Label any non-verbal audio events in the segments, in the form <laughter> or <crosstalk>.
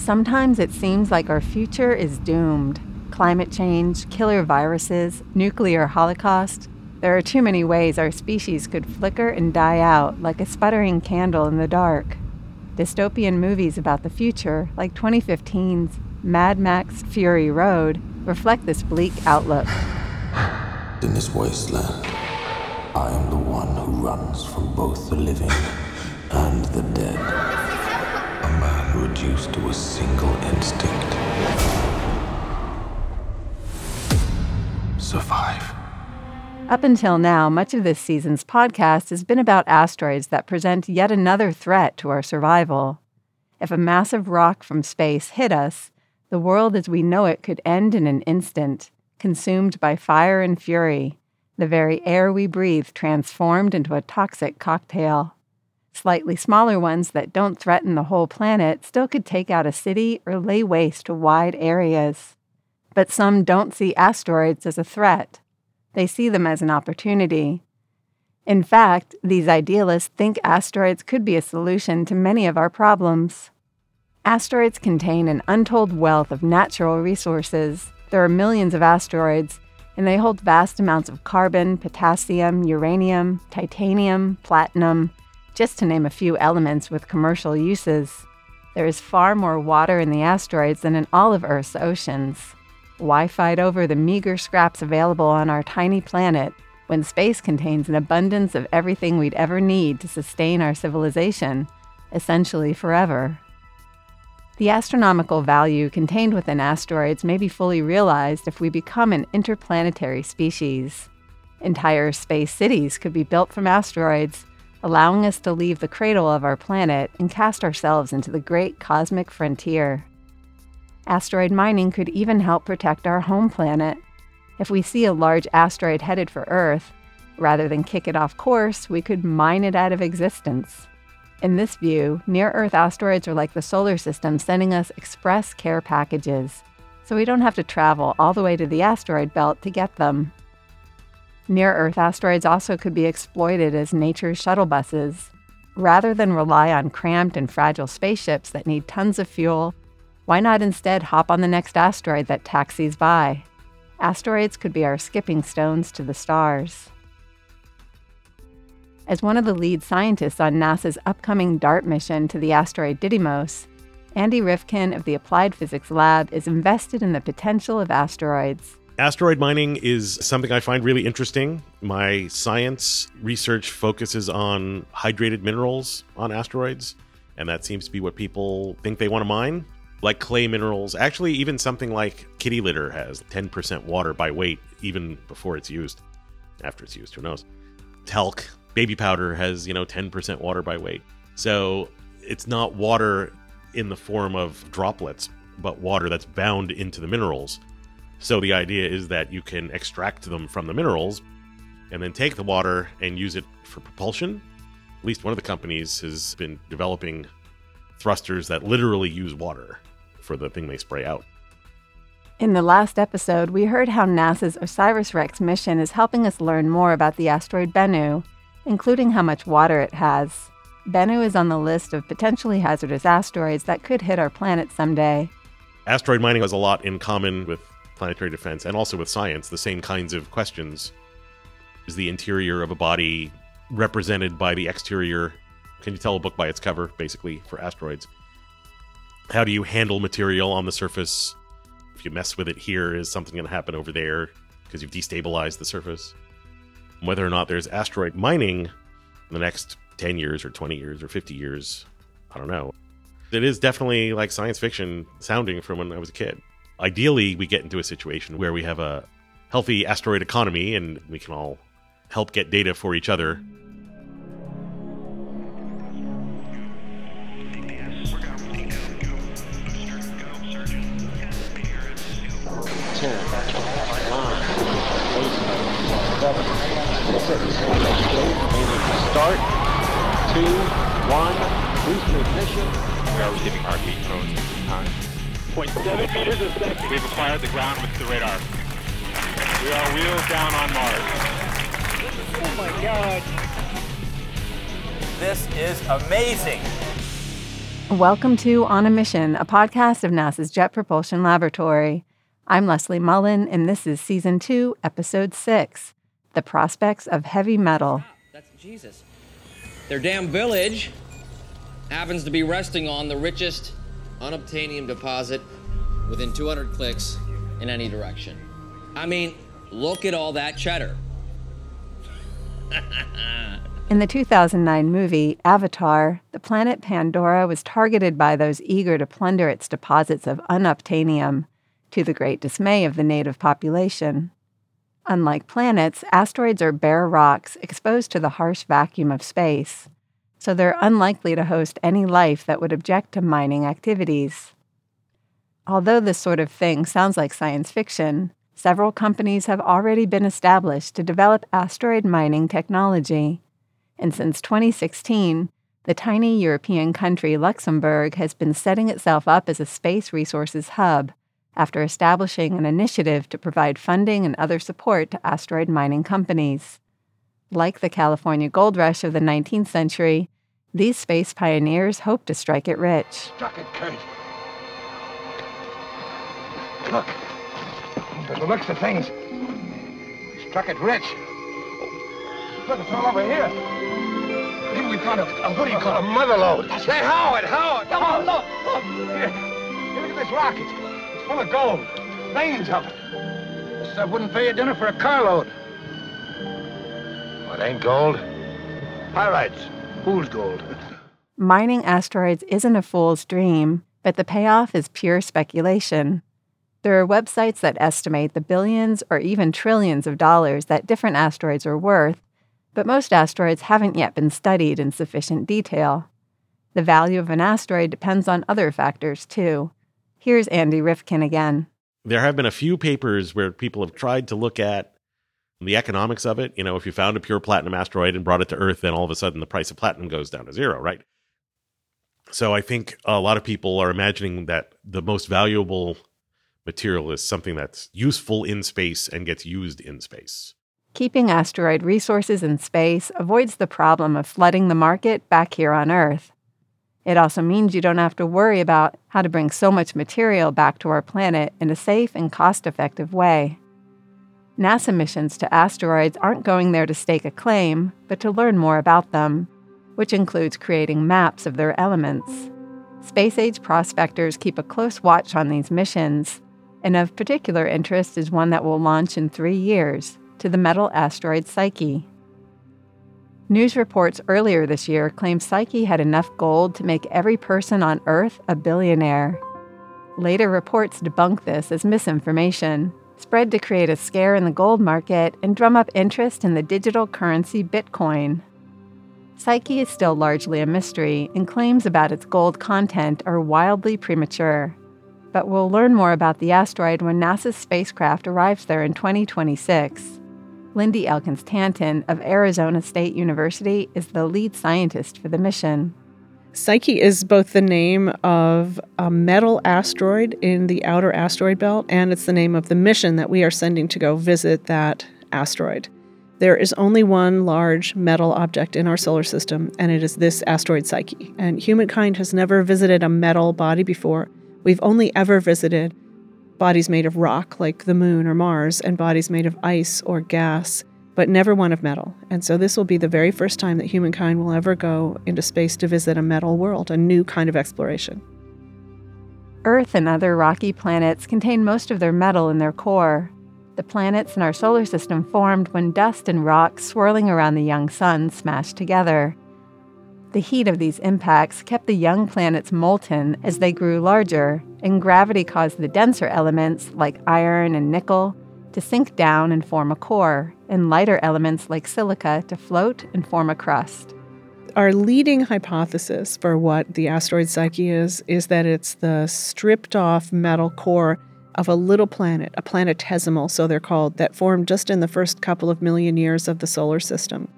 Sometimes it seems like our future is doomed. Climate change, killer viruses, nuclear holocaust. There are too many ways our species could flicker and die out like a sputtering candle in the dark. Dystopian movies about the future, like 2015's Mad Max Fury Road, reflect this bleak outlook. <sighs> In this wasteland, I am the one who runs from both the living and the dead. Reduced to a single instinct. Survive. Up until now, much of this season's podcast has been about asteroids that present yet another threat to our survival. If a massive rock from space hit us, the world as we know it could end in an instant, consumed by fire and fury, the very air we breathe transformed into a toxic cocktail. Slightly smaller ones that don't threaten the whole planet still could take out a city or lay waste to wide areas. But some don't see asteroids as a threat. They see them as an opportunity. In fact, these idealists think asteroids could be a solution to many of our problems. Asteroids contain an untold wealth of natural resources. There are millions of asteroids, and they hold vast amounts of carbon, potassium, uranium, titanium, platinum, just to name a few elements with commercial uses. There is far more water in the asteroids than in all of Earth's oceans. Why fight over the meager scraps available on our tiny planet when space contains an abundance of everything we'd ever need to sustain our civilization, essentially forever? The astronomical value contained within asteroids may be fully realized if we become an interplanetary species. Entire space cities could be built from asteroids, allowing us to leave the cradle of our planet and cast ourselves into the great cosmic frontier. Asteroid mining could even help protect our home planet. If we see a large asteroid headed for Earth, rather than kick it off course, we could mine it out of existence. In this view, near Earth asteroids are like the solar system sending us express care packages, so we don't have to travel all the way to the asteroid belt to get them. Near Earth asteroids also could be exploited as nature's shuttle buses. Rather than rely on cramped and fragile spaceships that need tons of fuel, why not instead hop on the next asteroid that taxis by? Asteroids could be our skipping stones to the stars. As one of the lead scientists on NASA's upcoming DART mission to the asteroid Didymos, Andy Rivkin of the Applied Physics Lab is invested in the potential of asteroids. Asteroid mining is something I find really interesting. My science research focuses on hydrated minerals on asteroids, and that seems to be what people think they want to mine. Like clay minerals, actually, even something like kitty litter has 10% water by weight, even before it's used. After it's used, who knows? Talc baby powder has, you know, 10% water by weight. So it's not water in the form of droplets, but water that's bound into the minerals. So the idea is that you can extract them from the minerals and then take the water and use it for propulsion. At least one of the companies has been developing thrusters that literally use water for the thing they spray out. In the last episode, we heard how NASA's OSIRIS REx mission is helping us learn more about the asteroid Bennu including how much water it has. Bennu is on the list of potentially hazardous asteroids that could hit our planet someday. Asteroid mining has a lot in common with planetary defense and also with science, the same kinds of questions. Is the interior of a body represented by the exterior? Can you tell a book by its cover, basically, for asteroids? How do you handle material on the surface? If you mess with it here, is something going to happen over there because you've destabilized the surface? Whether or not there's asteroid mining in the next 10 years or 20 years or 50 years, I don't know. It is definitely like science fiction sounding from when I was a kid. Ideally, we get into a situation where we have a healthy asteroid economy and we can all help get data for each other. Start. Two, one, ignition. We are receiving at this time. Point seven meters a second. We've acquired the ground with the radar. We are wheels down on Mars. Oh my god. This is amazing. Welcome to On a Mission, a podcast of NASA's Jet Propulsion Laboratory. I'm Leslie Mullen, and this is Season 2, Episode 6 The Prospects of Heavy Metal. Ah, that's Jesus. Their damn village happens to be resting on the richest unobtainium deposit within 200 clicks in any direction. I mean, look at all that cheddar. In the 2009 movie Avatar, the planet Pandora was targeted by those eager to plunder its deposits of unobtainium, to the great dismay of the native population. Unlike planets, asteroids are bare rocks exposed to the harsh vacuum of space, so they're unlikely to host any life that would object to mining activities. Although this sort of thing sounds like science fiction, several companies have already been established to develop asteroid mining technology and since 2016, the tiny European country Luxembourg has been setting itself up as a space resources hub after establishing an initiative to provide funding and other support to asteroid mining companies. Like the California gold rush of the 19th century, these space pioneers hope to strike it rich. Struck it, Kurt. Look. By the looks of things, struck it rich. Look, it's all over here. Here we found a, a what do you call it? A mother lode. Hey, Howard, Howard. No, no, look. Here. Here, look at this rock. It's, it's full of gold. Veins of it. This stuff wouldn't pay you dinner for a carload. Well, it ain't gold. Pyrites. Fool's gold. Mining asteroids isn't a fool's dream, but the payoff is pure speculation. There are websites that estimate the billions or even trillions of dollars that different asteroids are worth, but most asteroids haven't yet been studied in sufficient detail. The value of an asteroid depends on other factors, too. Here's Andy Rivkin again. There have been a few papers where people have tried to look at the economics of it. You know, if you found a pure platinum asteroid and brought it to Earth, then all of a sudden the price of platinum goes down to zero, right? So I think a lot of people are imagining that the most valuable material is something that's useful in space and gets used in space. Keeping asteroid resources in space avoids the problem of flooding the market back here on Earth. It also means you don't have to worry about how to bring so much material back to our planet in a safe and cost effective way. NASA missions to asteroids aren't going there to stake a claim, but to learn more about them, which includes creating maps of their elements. Space age prospectors keep a close watch on these missions, and of particular interest is one that will launch in three years to the metal asteroid Psyche. News reports earlier this year claimed Psyche had enough gold to make every person on Earth a billionaire. Later reports debunk this as misinformation, spread to create a scare in the gold market and drum up interest in the digital currency Bitcoin. Psyche is still largely a mystery, and claims about its gold content are wildly premature. But we'll learn more about the asteroid when NASA's spacecraft arrives there in 2026. Lindy Elkins Tanton of Arizona State University is the lead scientist for the mission. Psyche is both the name of a metal asteroid in the outer asteroid belt, and it's the name of the mission that we are sending to go visit that asteroid. There is only one large metal object in our solar system, and it is this asteroid Psyche. And humankind has never visited a metal body before. We've only ever visited bodies made of rock like the moon or Mars, and bodies made of ice or gas, but never one of metal. And so this will be the very first time that humankind will ever go into space to visit a metal world, a new kind of exploration. Earth and other rocky planets contain most of their metal in their core. The planets in our solar system formed when dust and rock swirling around the young sun smashed together. The heat of these impacts kept the young planets molten as they grew larger, and gravity caused the denser elements, like iron and nickel, to sink down and form a core, and lighter elements like silica to float and form a crust. Our leading hypothesis for what the asteroid Psyche is is that it's the stripped off metal core of a little planet, a planetesimal, so they're called, that formed just in the first couple of million years of the solar system.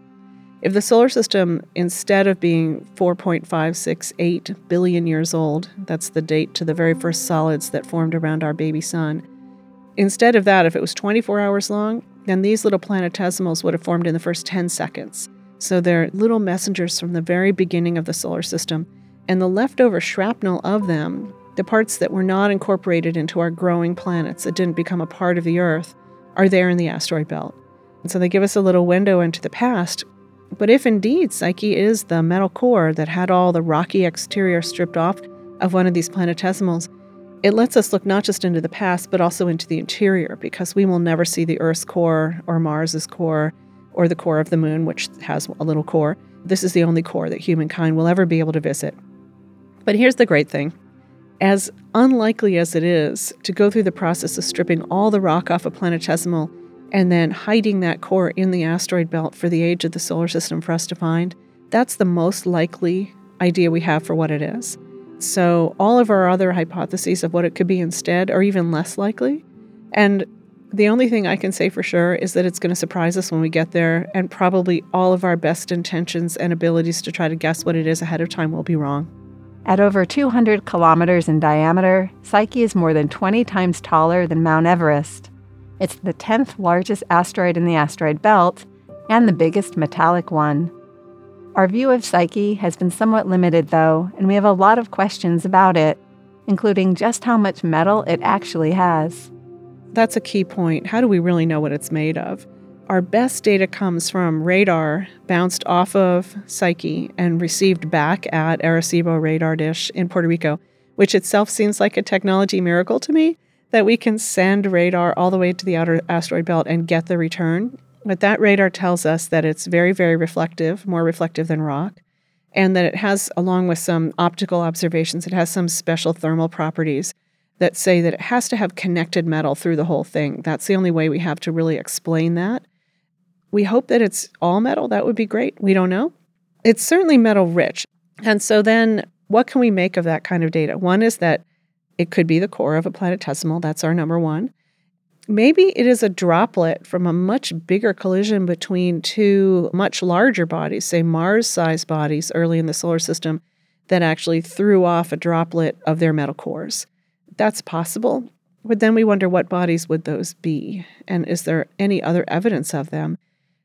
If the solar system, instead of being 4.568 billion years old, that's the date to the very first solids that formed around our baby sun, instead of that, if it was 24 hours long, then these little planetesimals would have formed in the first 10 seconds. So they're little messengers from the very beginning of the solar system. And the leftover shrapnel of them, the parts that were not incorporated into our growing planets, that didn't become a part of the Earth, are there in the asteroid belt. And so they give us a little window into the past. But if indeed Psyche is the metal core that had all the rocky exterior stripped off of one of these planetesimals, it lets us look not just into the past, but also into the interior, because we will never see the Earth's core or Mars's core or the core of the moon, which has a little core. This is the only core that humankind will ever be able to visit. But here's the great thing as unlikely as it is to go through the process of stripping all the rock off a planetesimal and then hiding that core in the asteroid belt for the age of the solar system for us to find, that's the most likely idea we have for what it is. So, all of our other hypotheses of what it could be instead are even less likely. And the only thing I can say for sure is that it's going to surprise us when we get there, and probably all of our best intentions and abilities to try to guess what it is ahead of time will be wrong. At over 200 kilometers in diameter, Psyche is more than 20 times taller than Mount Everest. It's the 10th largest asteroid in the asteroid belt and the biggest metallic one. Our view of Psyche has been somewhat limited, though, and we have a lot of questions about it, including just how much metal it actually has. That's a key point. How do we really know what it's made of? Our best data comes from radar bounced off of Psyche and received back at Arecibo radar dish in Puerto Rico, which itself seems like a technology miracle to me that we can send radar all the way to the outer asteroid belt and get the return. But that radar tells us that it's very, very reflective, more reflective than rock, and that it has, along with some optical observations, it has some special thermal properties that say that it has to have connected metal through the whole thing. That's the only way we have to really explain that. We hope that it's all metal. That would be great. We don't know. It's certainly metal rich. And so then what can we make of that kind of data? One is that it could be the core of a planetesimal. That's our number one. Maybe it is a droplet from a much bigger collision between two much larger bodies, say Mars sized bodies early in the solar system, that actually threw off a droplet of their metal cores. That's possible. But then we wonder what bodies would those be? And is there any other evidence of them?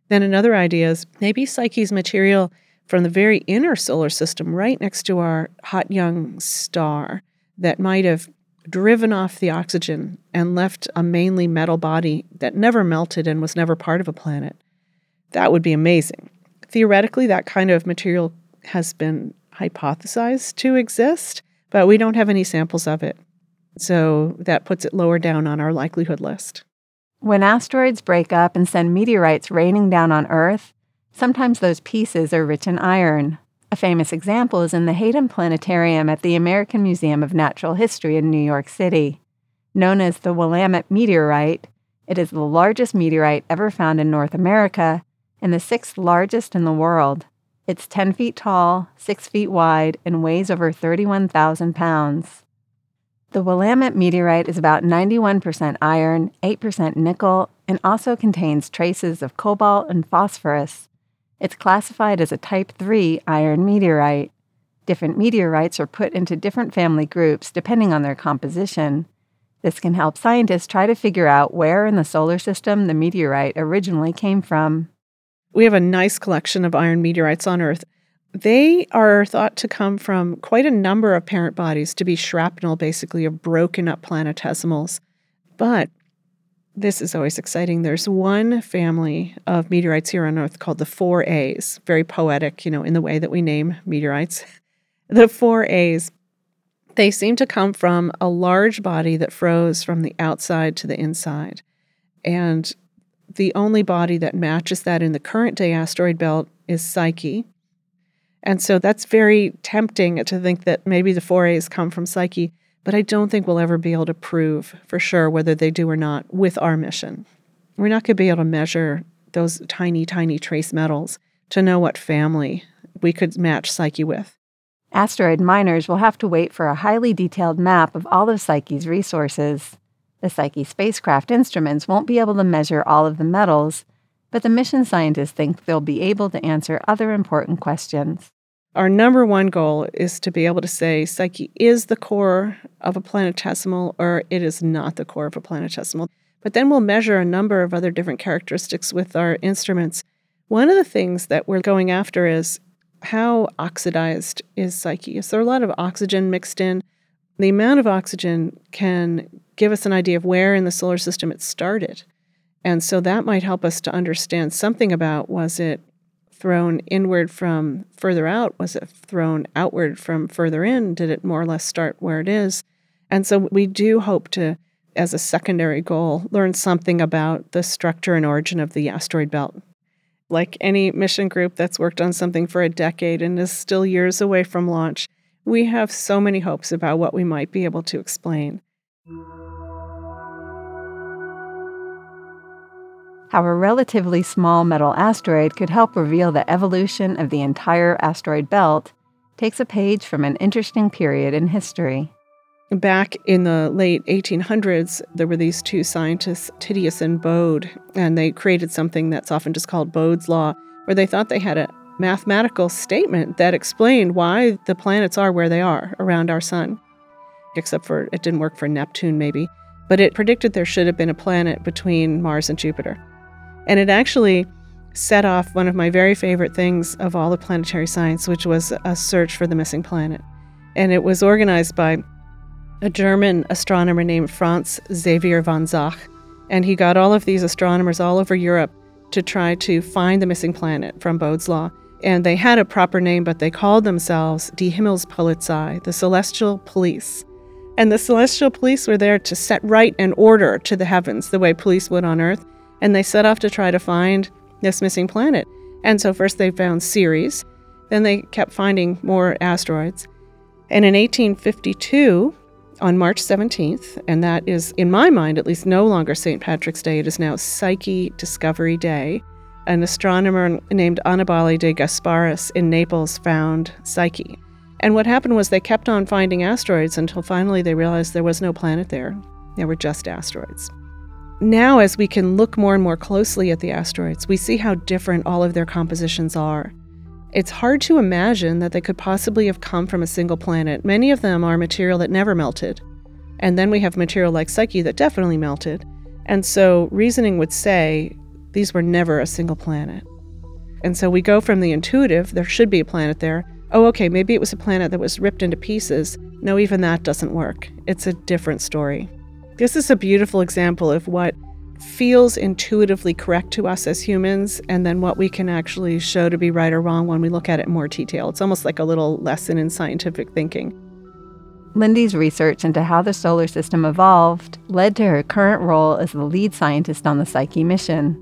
Then another idea is maybe Psyche's material from the very inner solar system, right next to our hot young star, that might have driven off the oxygen and left a mainly metal body that never melted and was never part of a planet. That would be amazing. Theoretically, that kind of material has been hypothesized to exist, but we don't have any samples of it. So that puts it lower down on our likelihood list. When asteroids break up and send meteorites raining down on Earth, sometimes those pieces are rich in iron. A famous example is in the Hayden Planetarium at the American Museum of Natural History in New York City. Known as the Willamette meteorite, it is the largest meteorite ever found in North America and the sixth largest in the world. It's 10 feet tall, 6 feet wide, and weighs over 31,000 pounds. The Willamette meteorite is about 91% iron, 8% nickel, and also contains traces of cobalt and phosphorus. It's classified as a Type 3 iron meteorite. Different meteorites are put into different family groups depending on their composition. This can help scientists try to figure out where in the solar system the meteorite originally came from. We have a nice collection of iron meteorites on Earth. They are thought to come from quite a number of parent bodies, to be shrapnel basically of broken up planetesimals. But this is always exciting. There's one family of meteorites here on Earth called the 4As, very poetic, you know, in the way that we name meteorites. <laughs> The 4As, they seem to come from a large body that froze from the outside to the inside. And the only body that matches that in the current day asteroid belt is Psyche, and so that's very tempting to think that maybe the 4As come from Psyche, but I don't think we'll ever be able to prove for sure whether they do or not with our mission. We're not going to be able to measure those tiny, tiny trace metals to know what family we could match Psyche with. Asteroid miners will have to wait for a highly detailed map of all of Psyche's resources. The Psyche spacecraft instruments won't be able to measure all of the metals, but the mission scientists think they'll be able to answer other important questions. Our number one goal is to be able to say Psyche is the core of a planetesimal or it is not the core of a planetesimal. But then we'll measure a number of other different characteristics with our instruments. One of the things that we're going after is how oxidized is Psyche? Is there a lot of oxygen mixed in? The amount of oxygen can give us an idea of where in the solar system it started. And so that might help us to understand something about was it thrown inward from further out? Was it thrown outward from further in? Did it more or less start where it is? And so we do hope to, as a secondary goal, learn something about the structure and origin of the asteroid belt. Like any mission group that's worked on something for a decade and is still years away from launch, we have so many hopes about what we might be able to explain. How a relatively small metal asteroid could help reveal the evolution of the entire asteroid belt takes a page from an interesting period in history. Back in the late 1800s, there were these two scientists, Titius and Bode, and they created something that's often just called Bode's Law, where they thought they had a mathematical statement that explained why the planets are where they are around our sun. Except for it didn't work for Neptune, maybe, but it predicted there should have been a planet between Mars and Jupiter. And it actually set off one of my very favorite things of all the planetary science, which was a search for the missing planet. And it was organized by a German astronomer named Franz Xavier von Zach. And he got all of these astronomers all over Europe to try to find the missing planet from Bode's Law. And they had a proper name, but they called themselves Die Himmelspolizei, the Celestial Police. And the Celestial Police were there to set right and order to the heavens, the way police would on Earth. And they set off to try to find this missing planet. And so first they found Ceres, then they kept finding more asteroids. And in 1852, on March 17th, and that is, in my mind, at least no longer St. Patrick's Day. It is now Psyche Discovery Day. An astronomer named Annibale de Gasparis in Naples found Psyche. And what happened was they kept on finding asteroids until finally they realized there was no planet there. There were just asteroids. Now, as we can look more and more closely at the asteroids, we see how different all of their compositions are. It's hard to imagine that they could possibly have come from a single planet. Many of them are material that never melted. And then we have material like Psyche that definitely melted. And so reasoning would say these were never a single planet. And so we go from the intuitive, there should be a planet there. Oh, okay, maybe it was a planet that was ripped into pieces. No, even that doesn't work. It's a different story. This is a beautiful example of what feels intuitively correct to us as humans, and then what we can actually show to be right or wrong when we look at it in more detail. It's almost like a little lesson in scientific thinking. Lindy's research into how the solar system evolved led to her current role as the lead scientist on the Psyche mission.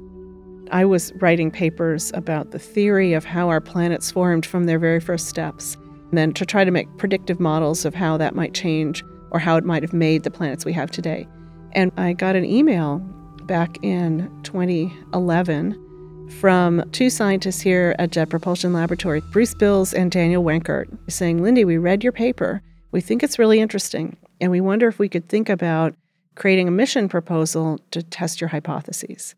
I was writing papers about the theory of how our planets formed from their very first steps, and then to try to make predictive models of how that might change or how it might have made the planets we have today. And I got an email back in 2011 from two scientists here at Jet Propulsion Laboratory, Bruce Bills and Daniel Wenkert, saying, Lindy, we read your paper. We think it's really interesting, and we wonder if we could think about creating a mission proposal to test your hypotheses.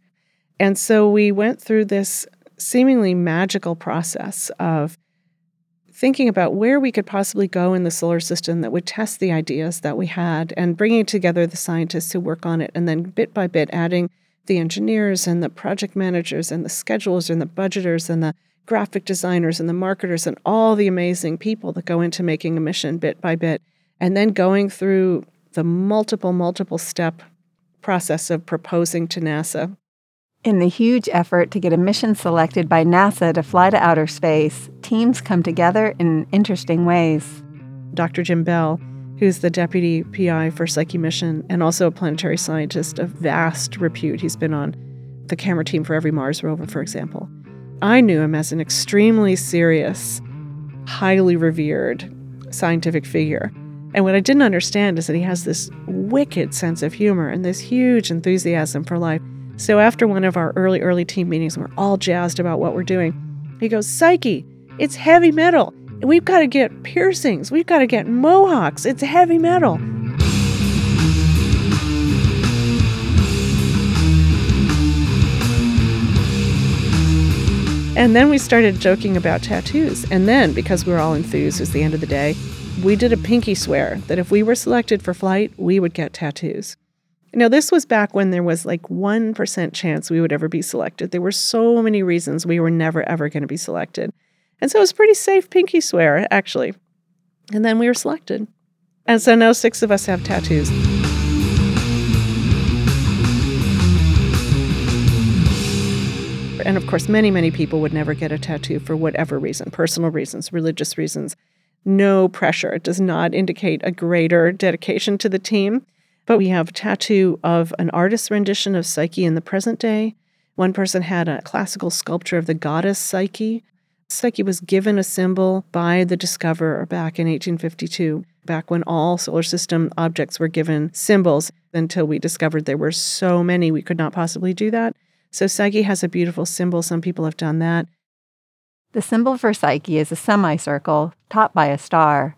And so we went through this seemingly magical process of thinking about where we could possibly go in the solar system that would test the ideas that we had and bringing together the scientists who work on it and then bit by bit adding the engineers and the project managers and the schedulers and the budgeters and the graphic designers and the marketers and all the amazing people that go into making a mission bit by bit and then going through the multiple multiple step process of proposing to NASA in the huge effort to get a mission selected by NASA to fly to outer space, teams come together in interesting ways. Dr. Jim Bell, who's the deputy PI for Psyche Mission and also a planetary scientist of vast repute, he's been on the camera team for every Mars rover, for example. I knew him as an extremely serious, highly revered scientific figure. And what I didn't understand is that he has this wicked sense of humor and this huge enthusiasm for life. So after one of our early, early team meetings, we're all jazzed about what we're doing. He goes, Psyche, it's heavy metal. We've got to get piercings. We've got to get mohawks. It's heavy metal. And then we started joking about tattoos. And then, because we were all enthused, it was the end of the day, we did a pinky swear that if we were selected for flight, we would get tattoos. Now, this was back when there was like 1% chance we would ever be selected. There were so many reasons we were never, ever going to be selected. And so it was pretty safe pinky swear, actually. And then we were selected. And so now six of us have tattoos. And of course, many, many people would never get a tattoo for whatever reason personal reasons, religious reasons. No pressure. It does not indicate a greater dedication to the team. But we have a tattoo of an artist's rendition of Psyche in the present day. One person had a classical sculpture of the goddess Psyche. Psyche was given a symbol by the discoverer back in 1852, back when all solar system objects were given symbols until we discovered there were so many we could not possibly do that. So Psyche has a beautiful symbol. Some people have done that. The symbol for Psyche is a semicircle topped by a star.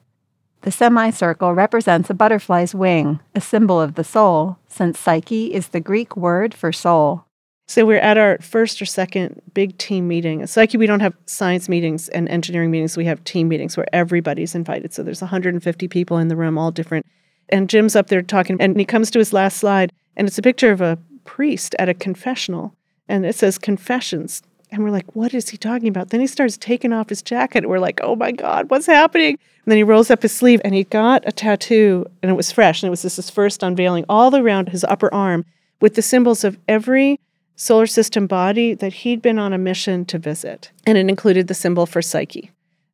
The semicircle represents a butterfly's wing, a symbol of the soul, since Psyche is the Greek word for soul. So we're at our first or second big team meeting. At Psyche, we don't have science meetings and engineering meetings. We have team meetings where everybody's invited. So there's 150 people in the room, all different. And Jim's up there talking, and he comes to his last slide, and it's a picture of a priest at a confessional and it says confessions. And we're like, what is he talking about? Then he starts taking off his jacket. We're like, oh my God, what's happening? And then he rolls up his sleeve and he got a tattoo, and it was fresh. And it was just his first unveiling all around his upper arm with the symbols of every solar system body that he'd been on a mission to visit. And it included the symbol for Psyche.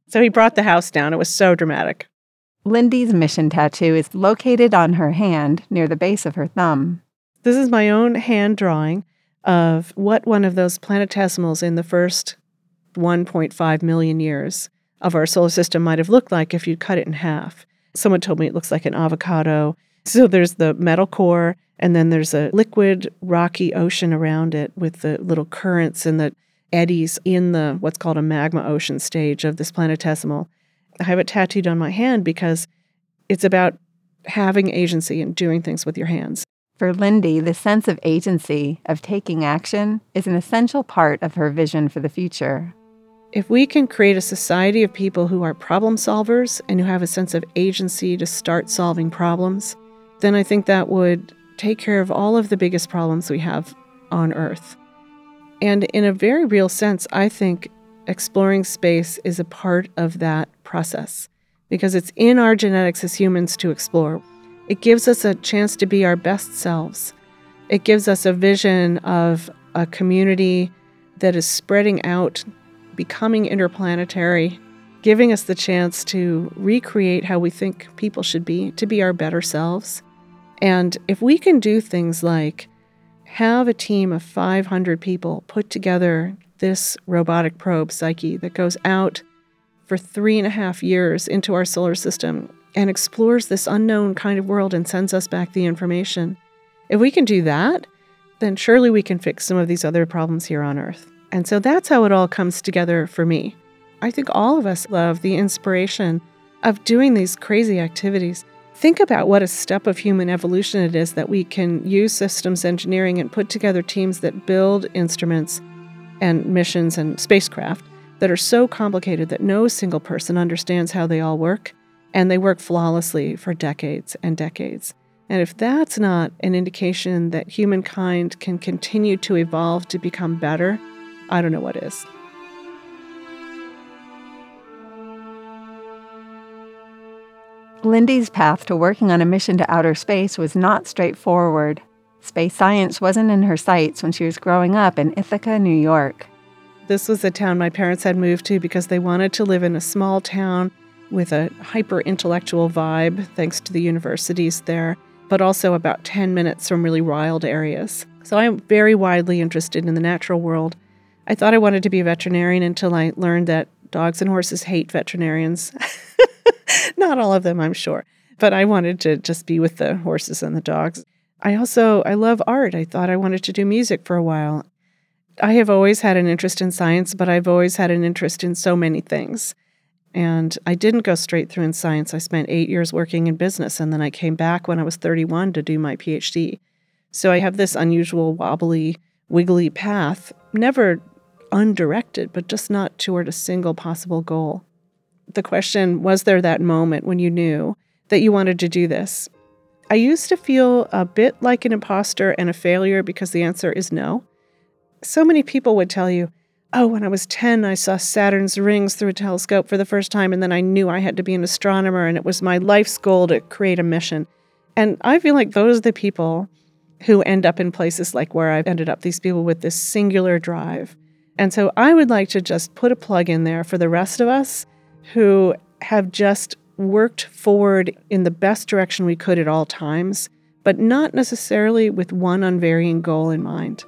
So he brought the house down. It was so dramatic. Lindy's mission tattoo is located on her hand near the base of her thumb. This is my own hand drawing of what one of those planetesimals in the first 1.5 million years of our solar system might have looked like if you cut it in half. Someone told me it looks like an avocado. So there's the metal core, and then there's a liquid, rocky ocean around it with the little currents and the eddies in the what's called a magma ocean stage of this planetesimal. I have it tattooed on my hand because it's about having agency and doing things with your hands. For Lindy, the sense of agency, of taking action, is an essential part of her vision for the future. If we can create a society of people who are problem solvers and who have a sense of agency to start solving problems, then I think that would take care of all of the biggest problems we have on Earth. And in a very real sense, I think exploring space is a part of that process because it's in our genetics as humans to explore. It gives us a chance to be our best selves. It gives us a vision of a community that is spreading out, becoming interplanetary, giving us the chance to recreate how we think people should be, to be our better selves. And if we can do things like have a team of 500 people put together this robotic probe, Psyche, that goes out for three and a half years into our solar system and explores this unknown kind of world and sends us back the information. If we can do that, then surely we can fix some of these other problems here on Earth. And so that's how it all comes together for me. I think all of us love the inspiration of doing these crazy activities. Think about what a step of human evolution it is that we can use systems engineering and put together teams that build instruments and missions and spacecraft that are so complicated that no single person understands how they all work and they work flawlessly for decades and decades. And if that's not an indication that humankind can continue to evolve to become better, I don't know what is. Lindy's path to working on a mission to outer space was not straightforward. Space science wasn't in her sights when she was growing up in Ithaca, New York. This was a town my parents had moved to because they wanted to live in a small town with a hyper intellectual vibe, thanks to the universities there, but also about 10 minutes from really wild areas. So I'm very widely interested in the natural world. I thought I wanted to be a veterinarian until I learned that dogs and horses hate veterinarians. <laughs> Not all of them, I'm sure, but I wanted to just be with the horses and the dogs. I also I love art. I thought I wanted to do music for a while. I have always had an interest in science, but I've always had an interest in so many things. And I didn't go straight through in science. I spent eight years working in business, and then I came back when I was 31 to do my PhD. So I have this unusual, wobbly, wiggly path, never undirected, but just not toward a single possible goal. The question was there that moment when you knew that you wanted to do this? I used to feel a bit like an imposter and a failure because the answer is no. So many people would tell you, oh, when I was 10, I saw Saturn's rings through a telescope for the first time, and then I knew I had to be an astronomer, and it was my life's goal to create a mission. And I feel like those are the people who end up in places like where I've ended up, these people with this singular drive. And so I would like to just put a plug in there for the rest of us who have just worked forward in the best direction we could at all times, but not necessarily with one unvarying goal in mind.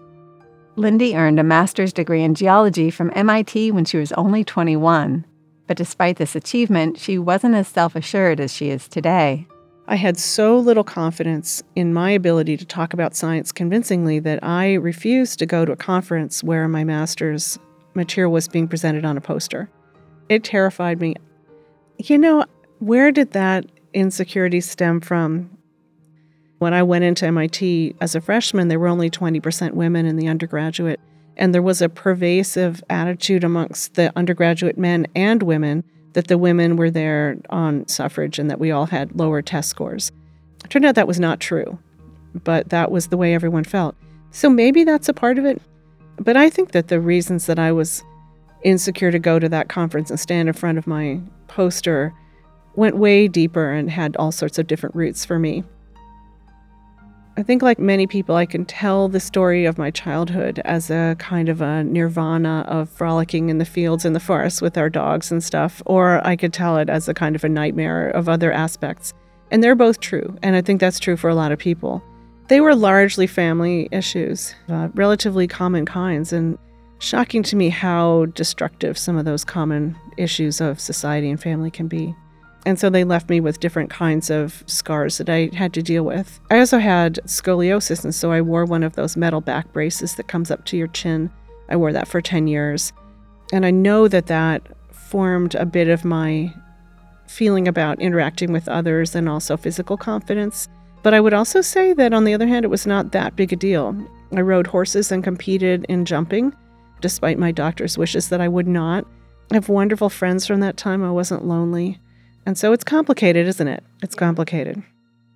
Lindy earned a master's degree in geology from MIT when she was only 21. But despite this achievement, she wasn't as self assured as she is today. I had so little confidence in my ability to talk about science convincingly that I refused to go to a conference where my master's material was being presented on a poster. It terrified me. You know, where did that insecurity stem from? When I went into MIT as a freshman, there were only 20% women in the undergraduate, and there was a pervasive attitude amongst the undergraduate men and women that the women were there on suffrage and that we all had lower test scores. It turned out that was not true, but that was the way everyone felt. So maybe that's a part of it. But I think that the reasons that I was insecure to go to that conference and stand in front of my poster went way deeper and had all sorts of different roots for me. I think, like many people, I can tell the story of my childhood as a kind of a nirvana of frolicking in the fields and the forests with our dogs and stuff, or I could tell it as a kind of a nightmare of other aspects. And they're both true, and I think that's true for a lot of people. They were largely family issues, uh, relatively common kinds, and shocking to me how destructive some of those common issues of society and family can be. And so they left me with different kinds of scars that I had to deal with. I also had scoliosis, and so I wore one of those metal back braces that comes up to your chin. I wore that for 10 years. And I know that that formed a bit of my feeling about interacting with others and also physical confidence. But I would also say that, on the other hand, it was not that big a deal. I rode horses and competed in jumping, despite my doctor's wishes that I would not. I have wonderful friends from that time. I wasn't lonely. And so it's complicated, isn't it? It's complicated.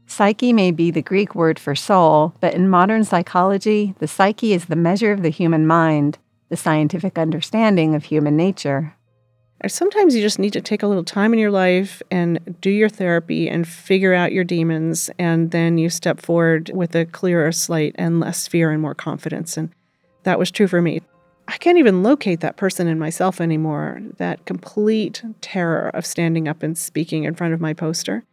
Psyche may be the Greek word for soul, but in modern psychology, the psyche is the measure of the human mind, the scientific understanding of human nature. Uh, sometimes you just need to take a little time in your life and do your therapy and figure out your demons, and then you step forward with a clearer slate and less fear and more confidence. And that was true for me. I can't even locate that person in myself anymore. That complete terror of standing up and speaking in front of my poster.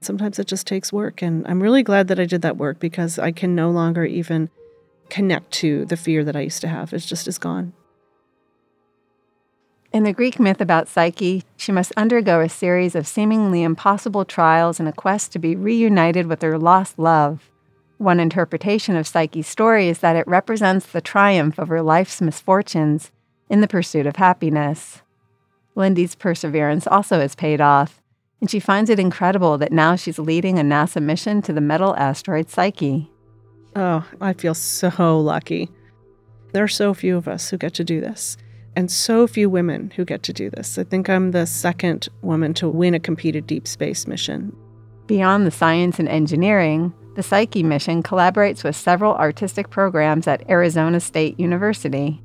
Sometimes it just takes work. And I'm really glad that I did that work because I can no longer even connect to the fear that I used to have. It just is gone. In the Greek myth about Psyche, she must undergo a series of seemingly impossible trials in a quest to be reunited with her lost love. One interpretation of Psyche's story is that it represents the triumph over life's misfortunes in the pursuit of happiness. Lindy's perseverance also has paid off, and she finds it incredible that now she's leading a NASA mission to the metal asteroid Psyche. Oh, I feel so lucky. There are so few of us who get to do this, and so few women who get to do this. I think I'm the second woman to win a competed deep space mission. Beyond the science and engineering, the Psyche mission collaborates with several artistic programs at Arizona State University.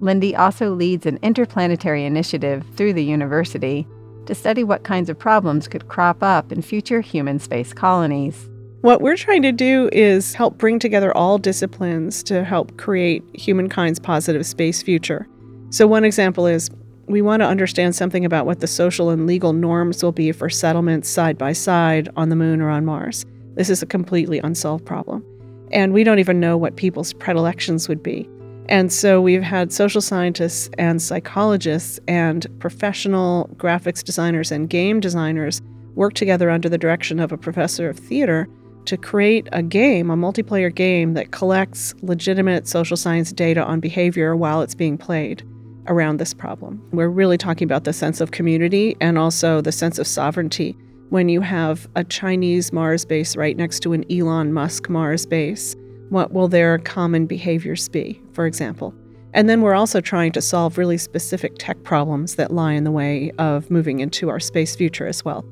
Lindy also leads an interplanetary initiative through the university to study what kinds of problems could crop up in future human space colonies. What we're trying to do is help bring together all disciplines to help create humankind's positive space future. So, one example is we want to understand something about what the social and legal norms will be for settlements side by side on the moon or on Mars. This is a completely unsolved problem. And we don't even know what people's predilections would be. And so we've had social scientists and psychologists and professional graphics designers and game designers work together under the direction of a professor of theater to create a game, a multiplayer game that collects legitimate social science data on behavior while it's being played around this problem. We're really talking about the sense of community and also the sense of sovereignty when you have a Chinese Mars base right next to an Elon Musk Mars base? What will their common behaviors be, for example? And then we're also trying to solve really specific tech problems that lie in the way of moving into our space future as well.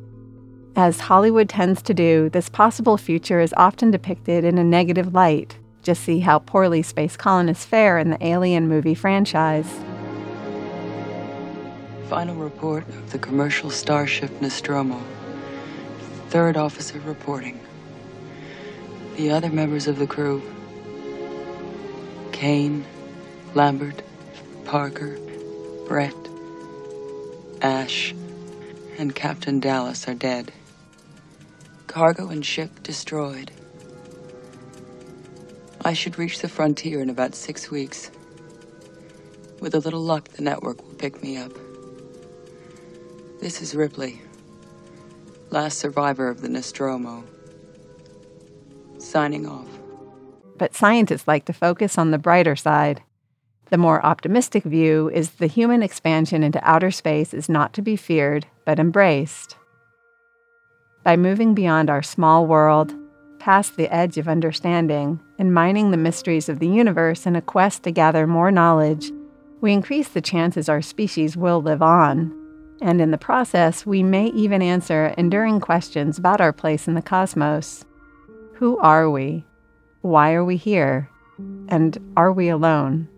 As Hollywood tends to do, this possible future is often depicted in a negative light, Just see how poorly space colonists fare in the Alien movie franchise. Final report of the commercial starship Nostromo. Third officer reporting. The other members of the crew Kane, Lambert, Parker, Brett, Ash, and Captain Dallas are dead. Cargo and ship destroyed. I should reach the frontier in about six weeks. With a little luck, the network will pick me up. This is Ripley, last survivor of the Nostromo. Signing off. But scientists like to focus on the brighter side. The more optimistic view is the human expansion into outer space is not to be feared, but embraced. By moving beyond our small world, past the edge of understanding, and mining the mysteries of the universe in a quest to gather more knowledge, we increase the chances our species will live on. And in the process, we may even answer enduring questions about our place in the cosmos. Who are we? Why are we here? And are we alone?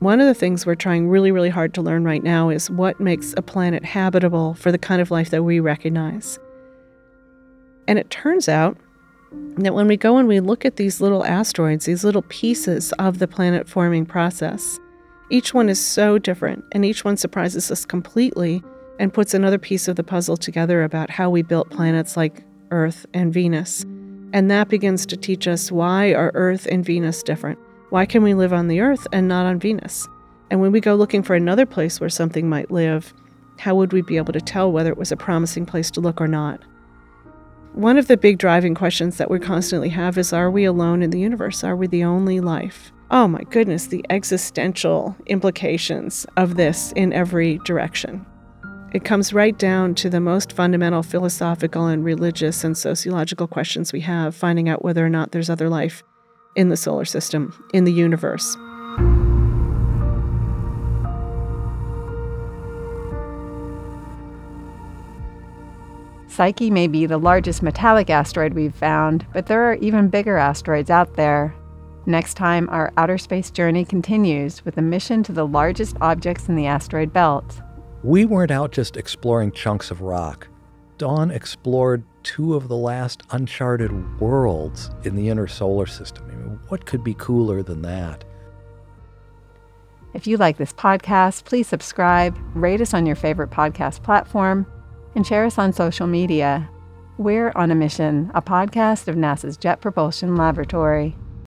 One of the things we're trying really, really hard to learn right now is what makes a planet habitable for the kind of life that we recognize. And it turns out that when we go and we look at these little asteroids, these little pieces of the planet forming process, each one is so different, and each one surprises us completely and puts another piece of the puzzle together about how we built planets like Earth and Venus. And that begins to teach us why are Earth and Venus different? Why can we live on the Earth and not on Venus? And when we go looking for another place where something might live, how would we be able to tell whether it was a promising place to look or not? One of the big driving questions that we constantly have is Are we alone in the universe? Are we the only life? Oh my goodness, the existential implications of this in every direction. It comes right down to the most fundamental philosophical and religious and sociological questions we have, finding out whether or not there's other life in the solar system, in the universe. Psyche may be the largest metallic asteroid we've found, but there are even bigger asteroids out there. Next time, our outer space journey continues with a mission to the largest objects in the asteroid belt. We weren't out just exploring chunks of rock. Dawn explored two of the last uncharted worlds in the inner solar system. I mean, what could be cooler than that? If you like this podcast, please subscribe, rate us on your favorite podcast platform, and share us on social media. We're on a mission, a podcast of NASA's Jet Propulsion Laboratory.